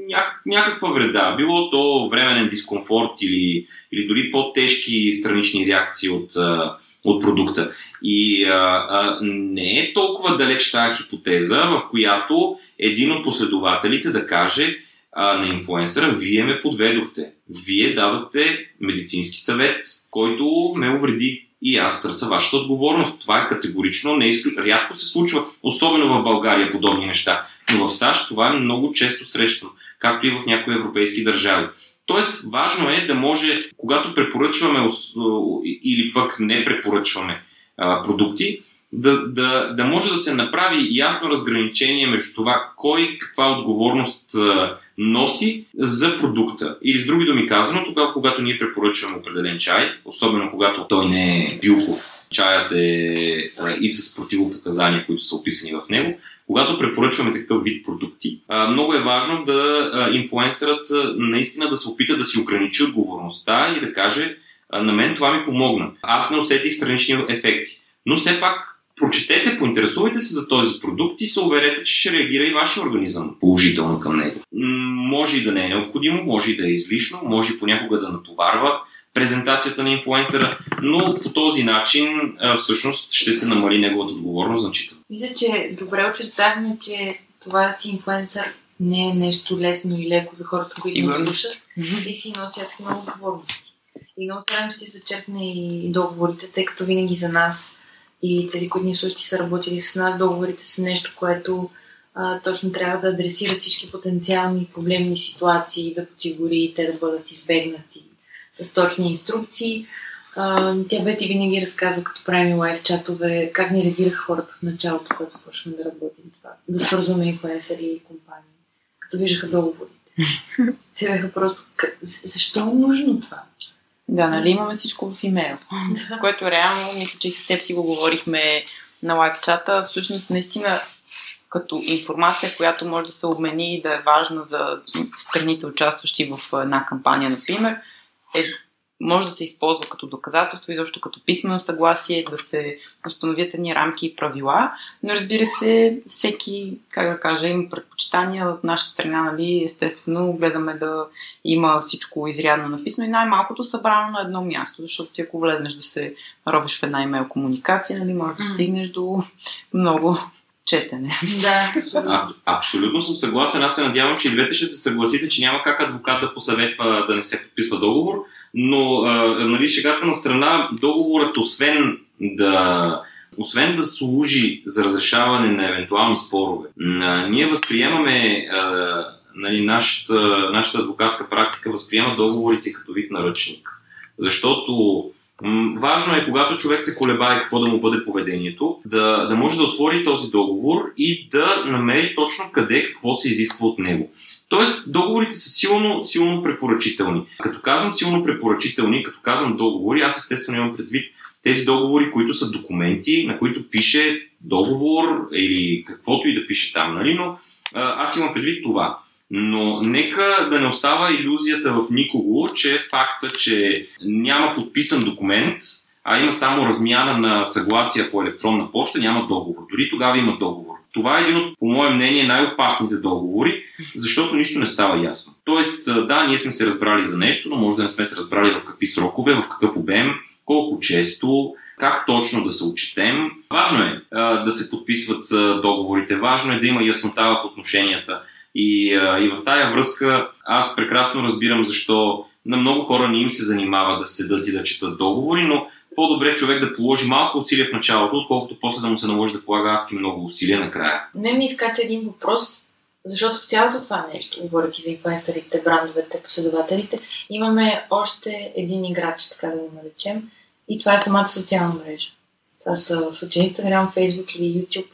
C: някак, някаква вреда. Било то временен дискомфорт или, или дори по-тежки странични реакции от, а, от продукта. И а, а, не е толкова далеч тази хипотеза, в която един от последователите да каже а, на инфлуенсъра, вие ме подведохте. Вие дадохте медицински съвет, който ме увреди. И аз търся вашата отговорност. Това е категорично, не изклю... рядко се случва, особено в България подобни неща. Но в САЩ това е много често срещано, както и в някои европейски държави. Тоест, важно е да може, когато препоръчваме или пък не препоръчваме продукти, да, да, да може да се направи ясно разграничение между това кой каква отговорност носи за продукта. Или с други думи казано, тогава когато ние препоръчваме определен чай, особено когато той не е билков, чаят е и с противопоказания, които са описани в него, когато препоръчваме такъв вид продукти, много е важно да инфлуенсърът наистина да се опита да си ограничи отговорността и да каже на мен това ми помогна. Аз не усетих странични ефекти. Но все пак прочетете, поинтересувайте се за този продукт и се уверете, че ще реагира и вашия организъм положително към него. Може и да не е необходимо, може и да е излишно, може и понякога да натоварва презентацията на инфлуенсъра, но по този начин всъщност ще се намали неговата отговорност значително.
B: Мисля, че добре очертахме, че това си инфлуенсър не е нещо лесно и леко за хората, които не слушат и си носят много отговорности. И много странно ще се зачерпне и договорите, тъй като винаги за нас и тези, които ни слушат са работили с нас, договорите са нещо, което а, точно трябва да адресира всички потенциални проблемни ситуации, да подсигури те да бъдат избегнати с точни инструкции. А, тя Бети винаги разказва, като правим лайв чатове, как ни реагираха хората в началото, когато започваме да работим това. Да свързваме инфлуенсъри и компании. Като виждаха договорите. Те бяха просто, защо е нужно това?
A: Да, нали имаме всичко в имейл. Което реално, мисля, че и с теб си го говорихме на лайв чата. Всъщност, наистина, като информация, която може да се обмени и да е важна за страните, участващи в една кампания, например, е може да се използва като доказателство, изобщо като писмено съгласие, да се установят едни рамки и правила, но разбира се, всеки, как да кажа, има предпочитания. От наша страна, нали, естествено, гледаме да има всичко изрядно написано и най-малкото събрано на едно място, защото ти ако влезнеш да се робиш в една имейл комуникация, нали, може да стигнеш до много четене.
B: Да,
C: а, абсолютно съм съгласен. Аз се надявам, че и двете ще се съгласите, че няма как адвокат да посъветва да не се подписва договор, но а, нали, шегата на страна, договорът, освен да, освен да служи за разрешаване на евентуални спорове, а, ние възприемаме а, нали, нашата, нашата адвокатска практика възприема договорите като вид наръчник. Защото Важно е, когато човек се колебае какво да му бъде поведението, да, да може да отвори този договор и да намери точно къде какво се изисква от него. Тоест, договорите са силно, силно препоръчителни. Като казвам силно препоръчителни, като казвам договори, аз естествено имам предвид тези договори, които са документи, на които пише договор или каквото и да пише там, нали? Но аз имам предвид това. Но нека да не остава иллюзията в никого, че факта, че няма подписан документ, а има само размяна на съгласия по електронна почта, няма договор. Дори тогава има договор. Това е един от, по мое мнение, най-опасните договори, защото нищо не става ясно. Тоест, да, ние сме се разбрали за нещо, но може да не сме се разбрали в какви срокове, в какъв обем, колко често, как точно да се отчетем. Важно е а, да се подписват а, договорите, важно е да има яснота в отношенията. И, а, и в тая връзка аз прекрасно разбирам защо на много хора не им се занимава да седат и да четат договори, но по-добре човек да положи малко усилия в началото, отколкото после да му се наложи да полага адски много усилия накрая.
B: Не ми изкача един въпрос, защото в цялото това нещо, говоряки за инфлуенсърите, брандовете, последователите, имаме още един играч, така да го наречем, и това е самата социална мрежа. Това са в Instagram, Facebook или YouTube.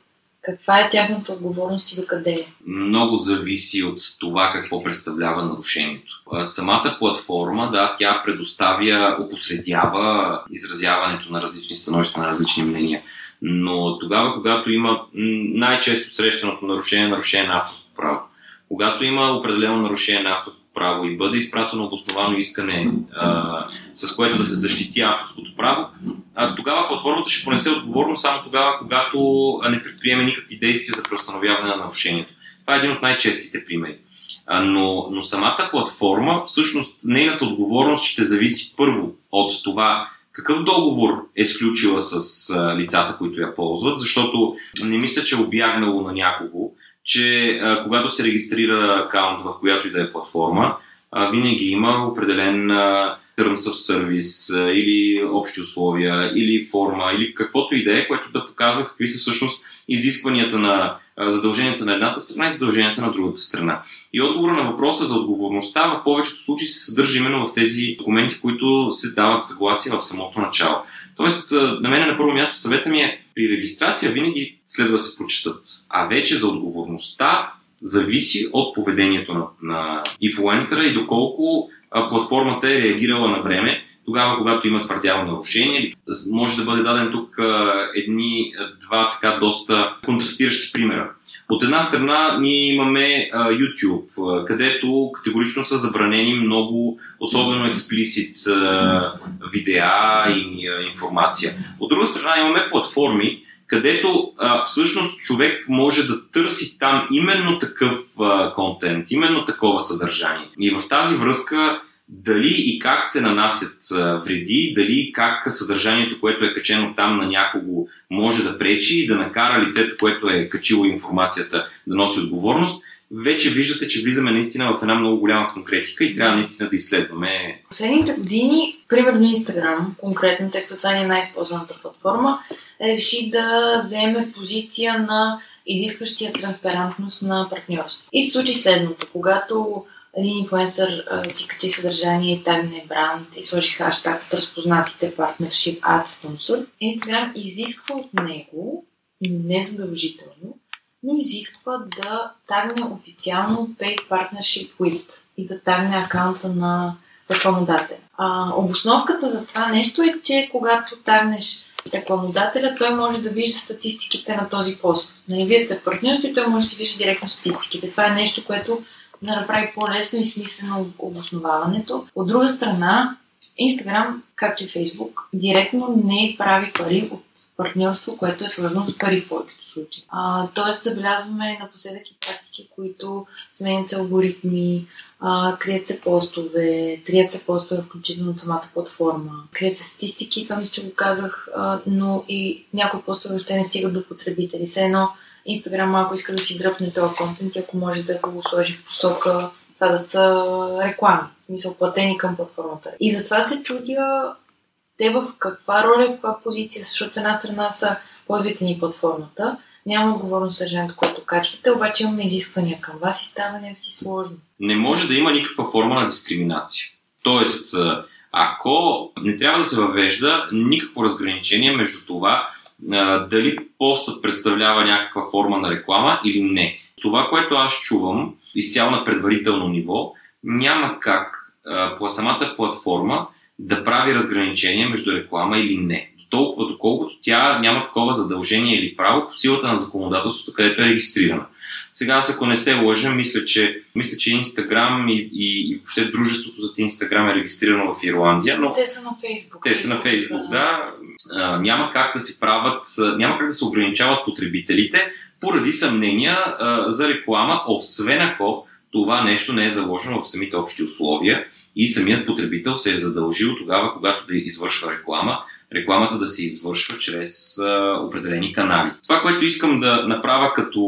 B: Каква е тяхната отговорност и докъде е?
C: Много зависи от това какво представлява нарушението. Самата платформа, да, тя предоставя, опосредява изразяването на различни становища, на различни мнения. Но тогава, когато има най-често срещаното нарушение, нарушение на авторско право, когато има определено нарушение на авторско право и бъде изпратено обосновано искане, а, с което да се защити авторското право, а, тогава платформата ще понесе отговорност само тогава, когато не предприеме никакви действия за преустановяване на нарушението. Това е един от най-честите примери. А, но, но самата платформа, всъщност, нейната отговорност ще зависи първо от това какъв договор е сключила с а, лицата, които я ползват, защото не мисля, че е обягнало на някого, че а, когато се регистрира акаунт в която и да е платформа, а, винаги има определен а, Terms of Service или общи условия, или форма, или каквото и да е, което да показва какви са всъщност изискванията на задълженията на едната страна и задълженията на другата страна. И отговор на въпроса за отговорността в повечето случаи се съдържа именно в тези документи, които се дават съгласие в самото начало. Тоест, на мен на първо място съвета ми е при регистрация винаги следва да се прочитат. А вече за отговорността зависи от поведението на, на инфлуенсъра и доколко платформата е реагирала на време, тогава, когато има твърдяло нарушение. Може да бъде даден тук а, едни, два така доста контрастиращи примера. От една страна ние имаме YouTube, където категорично са забранени много, особено експлисит видеа и информация. От друга страна имаме платформи, където а, всъщност човек може да търси там именно такъв а, контент, именно такова съдържание. И в тази връзка дали и как се нанасят вреди, дали как съдържанието, което е качено там на някого, може да пречи и да накара лицето, което е качило информацията, да носи отговорност, вече виждате, че влизаме наистина в една много голяма конкретика и трябва наистина да изследваме.
B: Последните години, примерно Инстаграм, конкретно, тъй като това е най-използваната платформа, реши да вземе позиция на изискващия транспарентност на партньорство. И се случи следното. Когато един инфлуенсър си качи съдържание и тагне бранд и сложи хаштаг от разпознатите partnership ad sponsor, Instagram изисква от него, не задължително, но изисква да тагне официално Paid Partnership with и да тагне акаунта на рекламодателя. А, обосновката за това нещо е, че когато тагнеш рекламодателя, той може да вижда статистиките на този пост. Нали, вие сте в партньорство и той може да си вижда директно статистиките. Това е нещо, което да направи по-лесно и смислено обосноваването. От друга страна, Инстаграм, както и Фейсбук, директно не прави пари от партньорство, което е свързано с пари в повечето случаи. Тоест, забелязваме напоследък и практики, които сменят се алгоритми, а, крият се постове, трият се постове, включително от самата платформа, крият се статистики, това мисля, че го казах, а, но и някои постове още не стигат до потребители. Все едно Инстаграм малко иска да си дръпне този контент ако може да го сложи в посока това да са реклами, в смисъл платени към платформата. И затова се чудя те в каква роля, в каква позиция, защото една страна са ползвайте ни платформата, няма отговорност съжалението, което качвате, обаче имаме изисквания към вас и става някакси сложно.
C: Не може да има никаква форма на дискриминация. Тоест, ако не трябва да се въвежда никакво разграничение между това дали постът представлява някаква форма на реклама или не. Това, което аз чувам, изцяло на предварително ниво, няма как по самата платформа да прави разграничение между реклама или не. Толкова, доколкото тя няма такова задължение или право по силата на законодателството, където е регистрирана. Сега, аз ако не се лъжа, мисля, че, мисля, че Инстаграм и, и, и въобще дружеството за Инстаграм е регистрирано в Ирландия, но...
B: Те са на Фейсбук.
C: Те са на Фейсбук, да. А, няма как да се правят, няма как да се ограничават потребителите поради съмнения а, за реклама, освен ако това нещо не е заложено в самите общи условия и самият потребител се е задължил тогава, когато да извършва реклама, рекламата да се извършва чрез а, определени канали. Това, което искам да направя като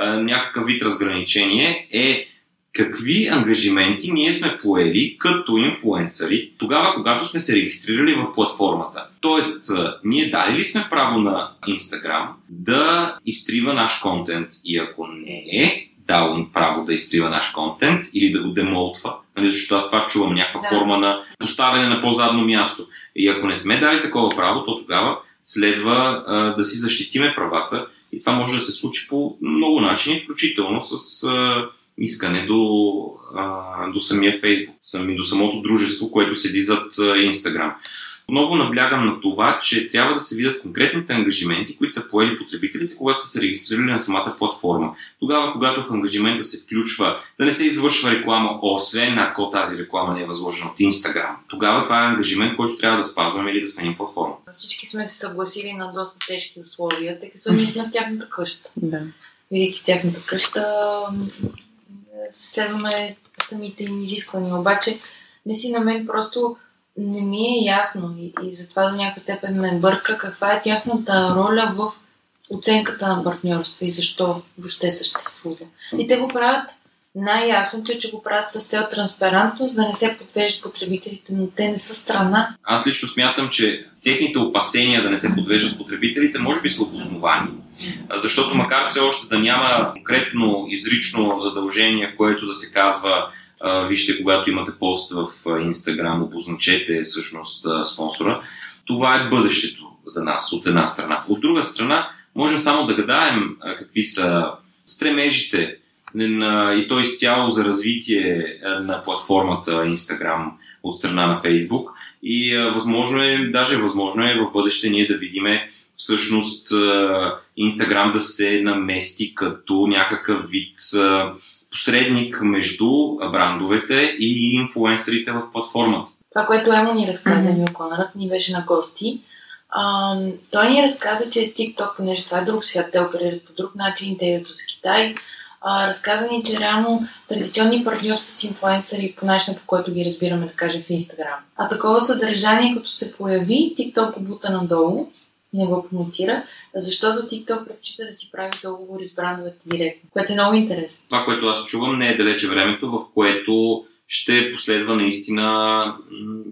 C: някакъв вид разграничение е какви ангажименти ние сме поели като инфлуенсъри тогава, когато сме се регистрирали в платформата. Тоест, ние дали ли сме право на Instagram да изтрива наш контент и ако не е дал право да изтрива наш контент или да го демолтва, нали, защото аз това чувам някаква да. форма на поставяне на по-задно място. И ако не сме дали такова право, то тогава следва а, да си защитиме правата и това може да се случи по много начини, включително с а, искане до, а, до самия Фейсбук, сами, до самото дружество, което седи зад Инстаграм. Отново наблягам на това, че трябва да се видят конкретните ангажименти, които са поели потребителите, когато са се регистрирали на самата платформа. Тогава, когато в ангажимента се включва да не се извършва реклама, освен ако тази реклама не е възложена от Instagram, тогава това е ангажимент, който трябва да спазваме или да сменим платформа.
B: Всички сме се съгласили на доста тежки условия, тъй като ние сме в тяхната къща.
A: Да.
B: Видейки тяхната къща, следваме самите им изисквания. Обаче, не си на мен просто не ми е ясно и, и затова до някаква степен ме бърка каква е тяхната роля в оценката на партньорство и защо въобще съществува. И те го правят най-ясното е, че го правят с цел транспарантност, да не се подвеждат потребителите, но те не са страна.
C: Аз лично смятам, че техните опасения да не се подвеждат потребителите може би са обосновани. Защото макар все още да няма конкретно изрично задължение, в което да се казва вижте, когато имате пост в Инстаграм, обозначете всъщност спонсора. Това е бъдещето за нас, от една страна. От друга страна, можем само да гадаем какви са стремежите и то изцяло за развитие на платформата Instagram от страна на Facebook. И възможно е, даже възможно е в бъдеще ние да видиме всъщност Инстаграм да се намести като някакъв вид посредник между брандовете и инфуенсерите в платформата.
B: Това, което Емо ни разказа, mm-hmm. Мил Конрад, ни беше на гости. А, той ни разказа, че TikTok, понеже това е друг свят, те оперират по друг начин, те идват от Китай. А, разказа ни, че реално традиционни партньорства с инфлуенсъри по начина, по който ги разбираме, да кажем, в Инстаграм. А такова съдържание, като се появи, TikTok го бута надолу и не го промотира, защото TikTok предпочита да си прави договори с брандовете директно, което е много интересно.
C: Това, което аз чувам, не е далече времето, в което ще последва наистина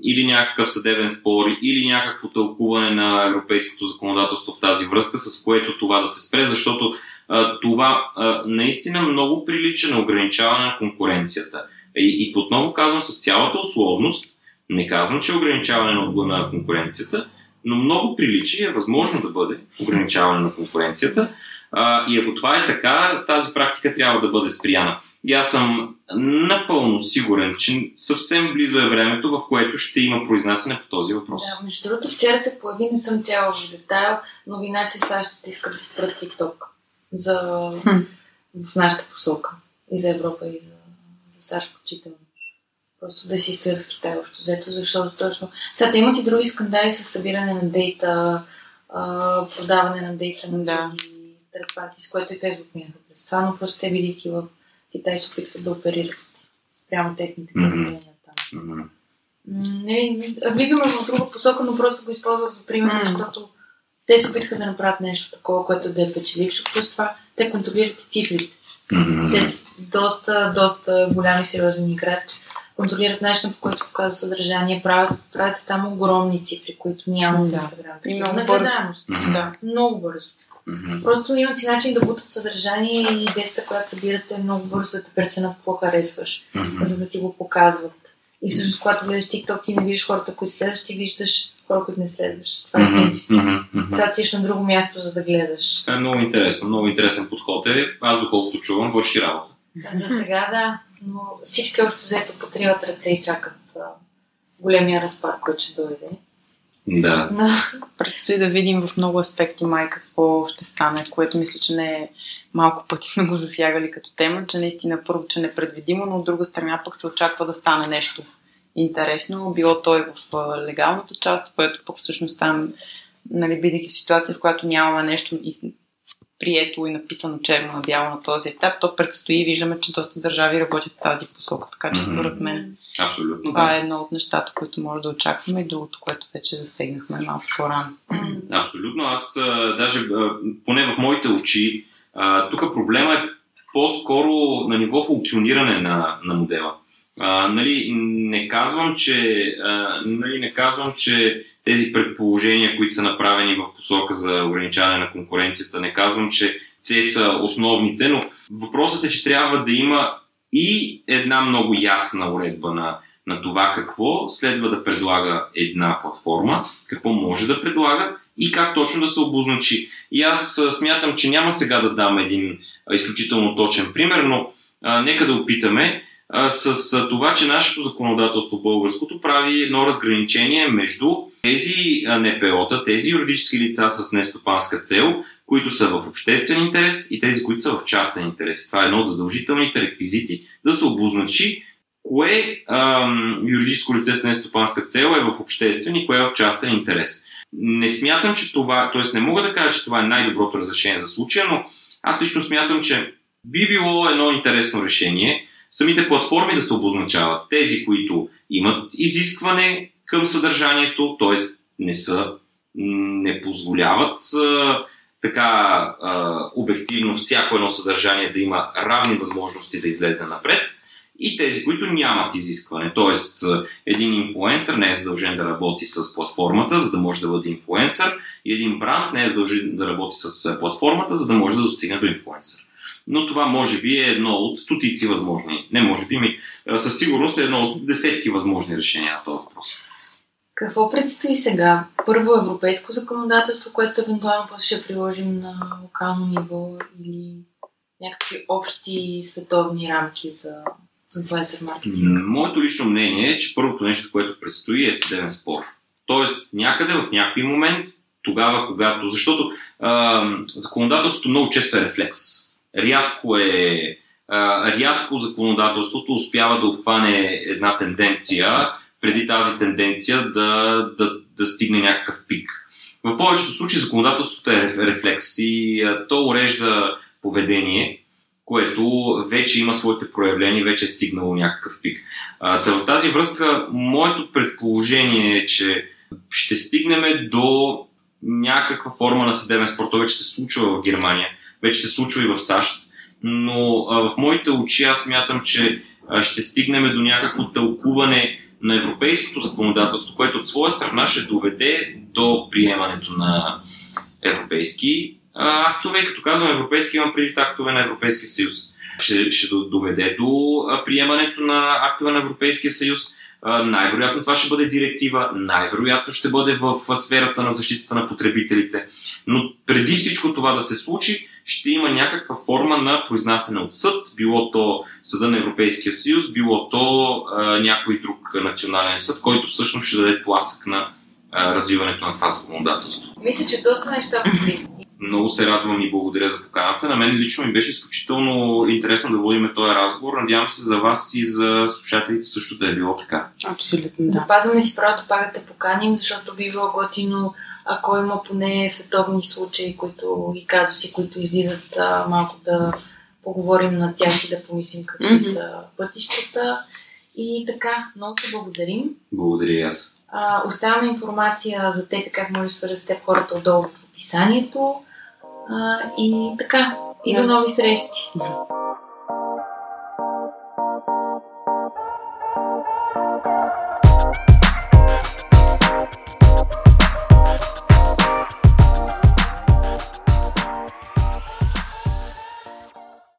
C: или някакъв съдебен спор, или някакво тълкуване на европейското законодателство в тази връзка, с което това да се спре, защото а, това а, наистина много прилича на ограничаване на конкуренцията. И, и отново казвам с цялата условност, не казвам, че е ограничаване на, на конкуренцията, но много приличи е възможно да бъде ограничаване на конкуренцията. А, и ако това е така, тази практика трябва да бъде спряна. И аз съм напълно сигурен, че съвсем близо е времето, в което ще има произнасяне по този въпрос.
B: Да, между другото, вчера се появи, не съм чела в детайл, новина, че САЩ искат да спрат TikTok за... в нашата посока. И за Европа, и за, за САЩ включително. Просто да си стоят в Китай общо взето, защото точно... Сега имат и други скандали с събиране на дейта, а, продаване на дейта на да. други парти, с което и Фейсбук минаха през това, но просто те, бидейки в Китай, се опитват да оперират прямо техните mm-hmm. там. Mm-hmm. Не, влизаме в друга посока, но просто го използвах за пример, mm-hmm. защото те се опитаха да направят нещо такова, което да е печелившо. Плюс това те контролират и цифрите. Mm-hmm. Те са доста, доста голями сериозни играчи контролират начина, по който се показва съдържание, правят, правят се там огромни цифри, които няма в Инстаграм.
A: И много бързо.
B: Mm-hmm. Да. Много бързо. Mm-hmm. Просто имат си начин да бутат съдържание и идеята, която събирате, е много бързо да те преценят какво харесваш, mm-hmm. за да ти го показват. И всъщност, когато гледаш TikTok, ти не виждаш хората, които следваш, ти виждаш хора, които не следваш. Това е принцип. Mm-hmm. Трябва да на друго място, за да гледаш.
C: Е много интересно, много интересен подход е. Аз, доколкото чувам, върши работа.
B: За сега да, но всички още взето потриват ръце и чакат а, големия разпад, който ще дойде.
C: Да.
A: Но... Предстои да видим в много аспекти май какво ще стане, което мисля, че не е малко пъти сме го засягали като тема, че наистина първо, че непредвидимо, но от друга страна пък се очаква да стане нещо интересно, било той в легалната част, което пък всъщност там, нали, бидейки ситуация, в която нямаме нещо прието и написано черно на бяло на този етап, то предстои и виждаме, че доста държави работят в тази посока. Така че според мен
C: Абсолютно,
A: това
C: да.
A: е едно от нещата, които може да очакваме и другото, което вече засегнахме малко по-рано.
C: Абсолютно. Аз а, даже, а, поне в моите очи, тук проблема е по-скоро на ниво функциониране на, на модела. А, нали, не казвам, че, а, нали, не казвам, че тези предположения, които са направени в посока за ограничаване на конкуренцията. Не казвам, че те са основните, но въпросът е, че трябва да има и една много ясна уредба на, на това какво следва да предлага една платформа, какво може да предлага и как точно да се обозначи. И аз смятам, че няма сега да дам един изключително точен пример, но а, нека да опитаме. А, с а, това, че нашето законодателство българското прави едно разграничение между тези НПО-та, тези юридически лица с нестопанска цел, които са в обществен интерес и тези, които са в частен интерес. Това е едно от задължителните реквизити да се обозначи кое ам, юридическо лице с нестопанска цел е в обществен и кое е в частен интерес. Не смятам, че това, т.е. не мога да кажа, че това е най-доброто разрешение за случая, но аз лично смятам, че би било едно интересно решение самите платформи да се обозначават. Тези, които имат изискване към съдържанието, т.е. не са, не позволяват а, така а, обективно всяко едно съдържание да има равни възможности да излезе напред и тези, които нямат изискване. Тоест, един инфлуенсър не е задължен да работи с платформата, за да може да бъде инфлуенсър, и един бранд не е задължен да работи с платформата, за да може да достигне до инфлуенсър. Но това може би е едно от стотици възможни, не може би ми, със сигурност е едно от десетки възможни решения на този въпрос.
B: Какво предстои сега? Първо европейско законодателство, което евентуално ще приложим на локално ниво или някакви общи световни рамки за инфлуенсър маркетинг?
C: Моето лично мнение е, че първото нещо, което предстои е съдебен спор. Тоест, някъде в някой момент, тогава, когато. Защото а, законодателството много често е рефлекс. Рядко е. Рядко законодателството успява да обхване една тенденция, преди тази тенденция да, да, да стигне някакъв пик. В повечето случаи законодателството е рефлекс и то урежда поведение, което вече има своите проявления, вече е стигнало някакъв пик. А, в тази връзка, моето предположение е, че ще стигнем до някаква форма на съдебен спорт. Това вече се случва в Германия, вече се случва и в САЩ, но а, в моите очи аз смятам, че а, ще стигнем до някакво тълкуване на европейското законодателство, което от своя страна ще доведе до приемането на европейски актове, като казвам европейски, имам предвид актове на Европейския съюз. Ще, ще доведе до приемането на актове на Европейския съюз. Най-вероятно това ще бъде директива, най-вероятно ще бъде в сферата на защитата на потребителите. Но преди всичко това да се случи, ще има някаква форма на произнасяне от съд, било то Съда на Европейския съюз, било то а, някой друг национален съд, който всъщност ще даде тласък на а, развиването на това законодателство.
B: Мисля, че доста неща
C: много се радвам и благодаря за поканата. На мен лично ми беше изключително интересно да водим този разговор. Надявам се за вас и за слушателите също да е било така.
A: Абсолютно. Да.
B: Запазваме си правото пак да те поканим, защото би било готино, ако има поне световни случаи които, и казуси, които излизат а, малко да поговорим на тях и да помислим какви mm-hmm. са пътищата. И така, много ти благодарим.
C: Благодаря и аз.
B: А, оставяме информация за теб как може да се с теб хората отдолу в описанието. А, и така, и до нови срещи!